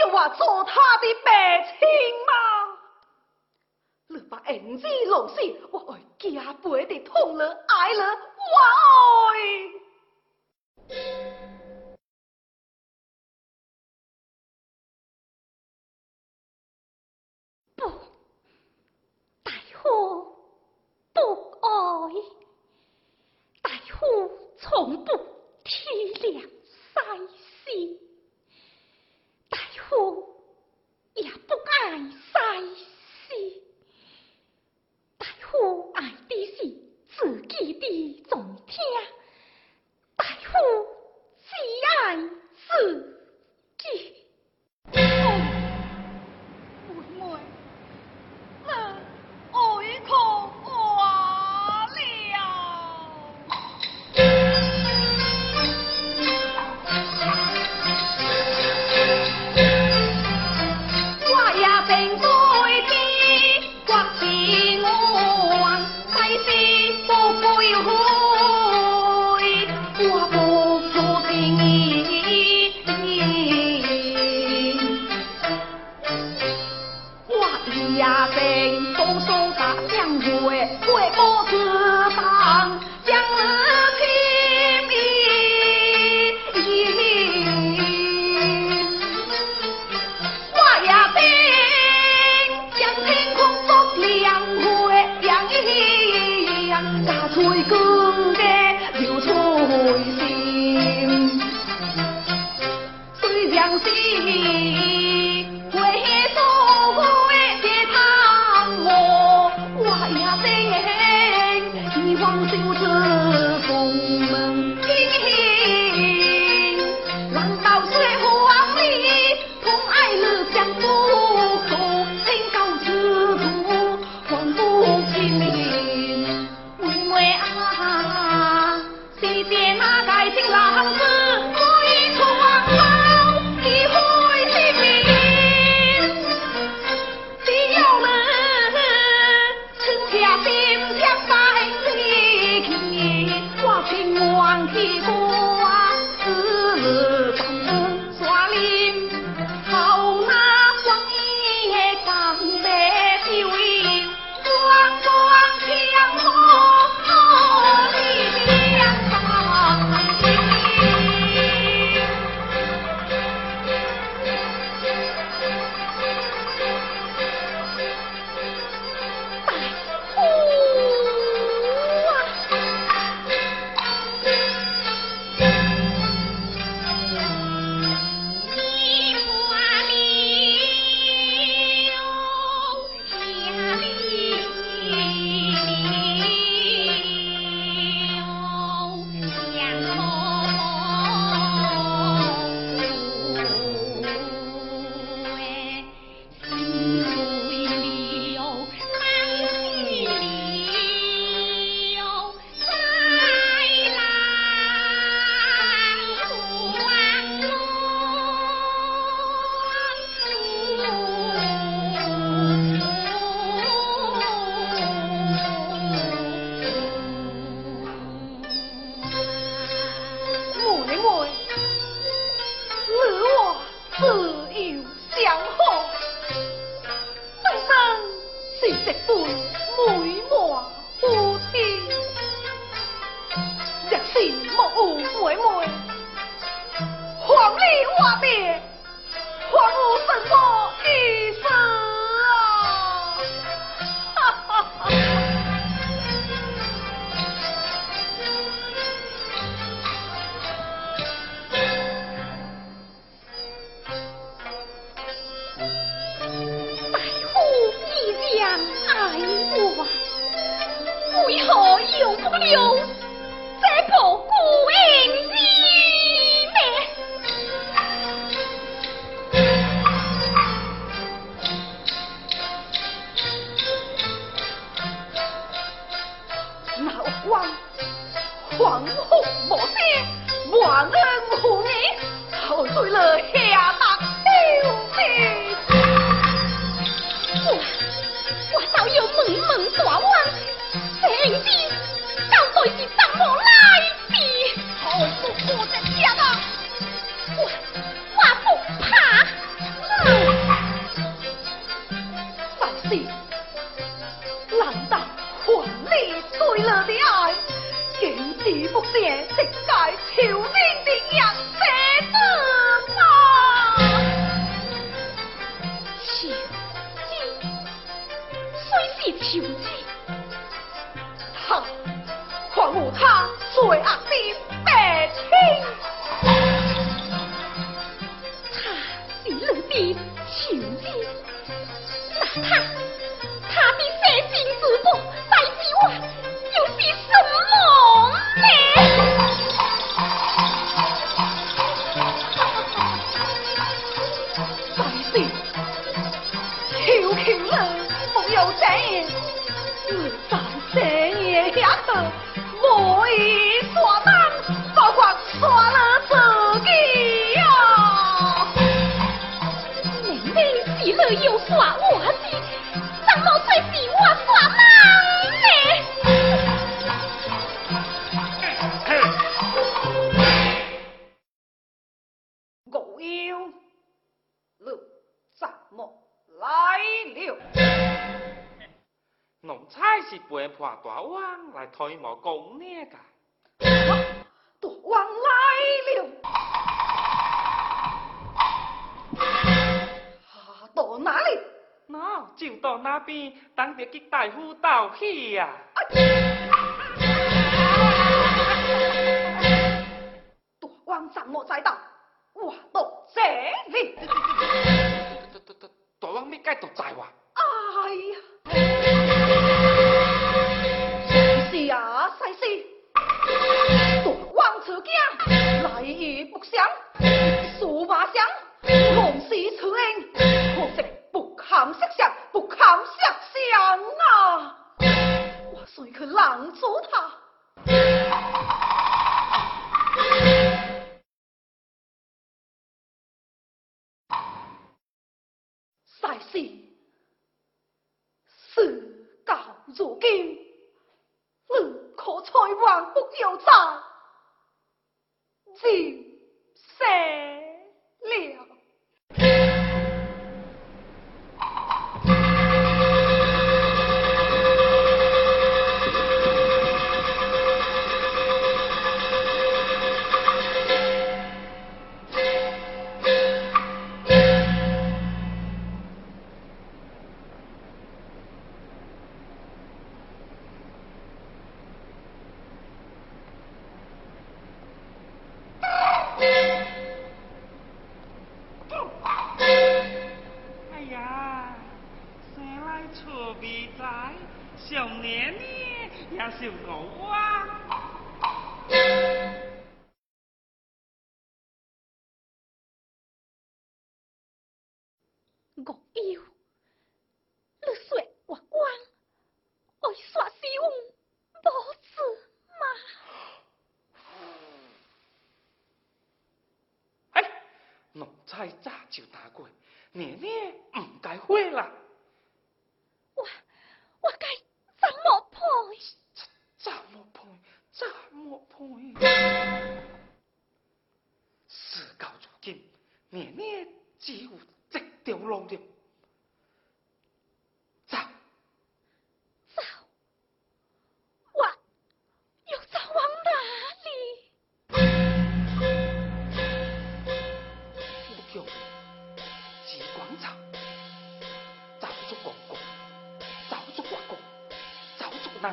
又话做他的白亲吗？你把恩子弄死，我爱加倍的痛了，爱了，我爱。Oh. 别花木森退莫讲呢个。毒王来了，到哪里？喏，就到那边，等着给大夫道喜呀。毒王怎么在到？我到这里。毒王没该到在哇？哎呀！此行来日不相数万象仍是此行何时不堪设想紫色了。奴才早就打过，娘娘唔该火啦。我我该怎么判？怎么判？怎么判？事到如今，娘娘只有这条路了。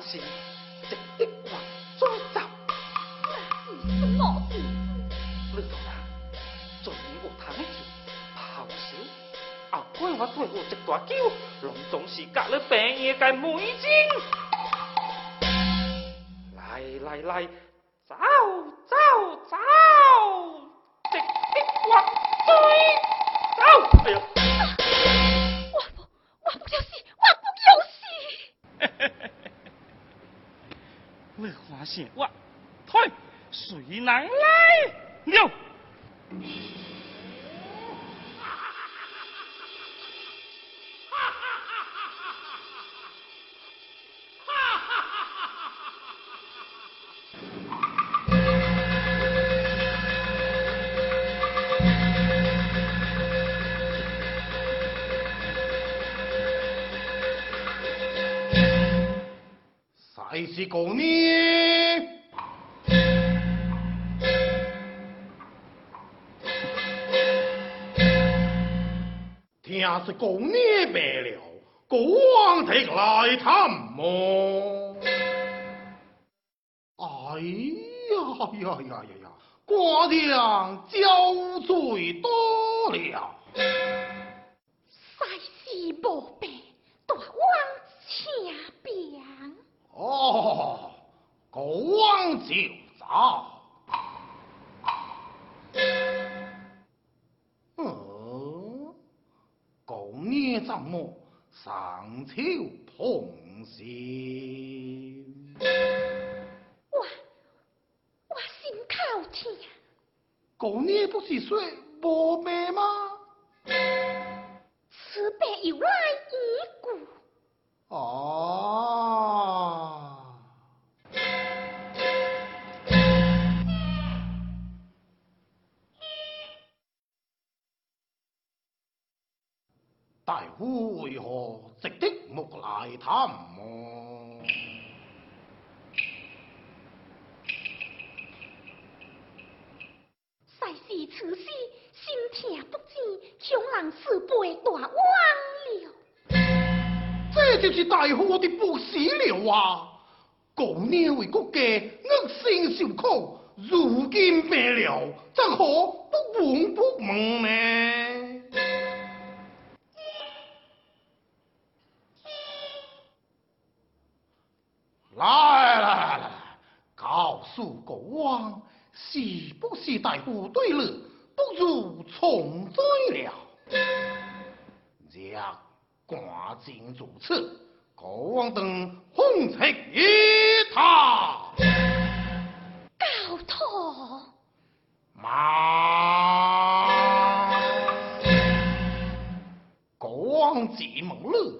是心，这一走。是？你懂啦，昨年我谈的事，好事，后盖我我这大舅，拢总是甲你病夜个美人。来来来，走走走，这一走。哎！会发现我，退，谁能来了？是狗呢？听说狗呢病了，国王提来探么？哎呀呀呀呀呀！寡娘焦罪多了。赛事无病，大王请。哦，国王就走。嗯，狗年怎么上秋碰心？我我心口痛，狗年不是说无病吗？此病由来探么？世事此事心痛不止，恐人事背大枉了。这就是大夫的不死了啊！狗娘为国家恶性受苦，如今病了，怎可不闻不问呢？来来来来，告诉国王，是不是大部队了，不如从罪了？若赶尽如此，国王等奉承于他。高头，马，国王进门了，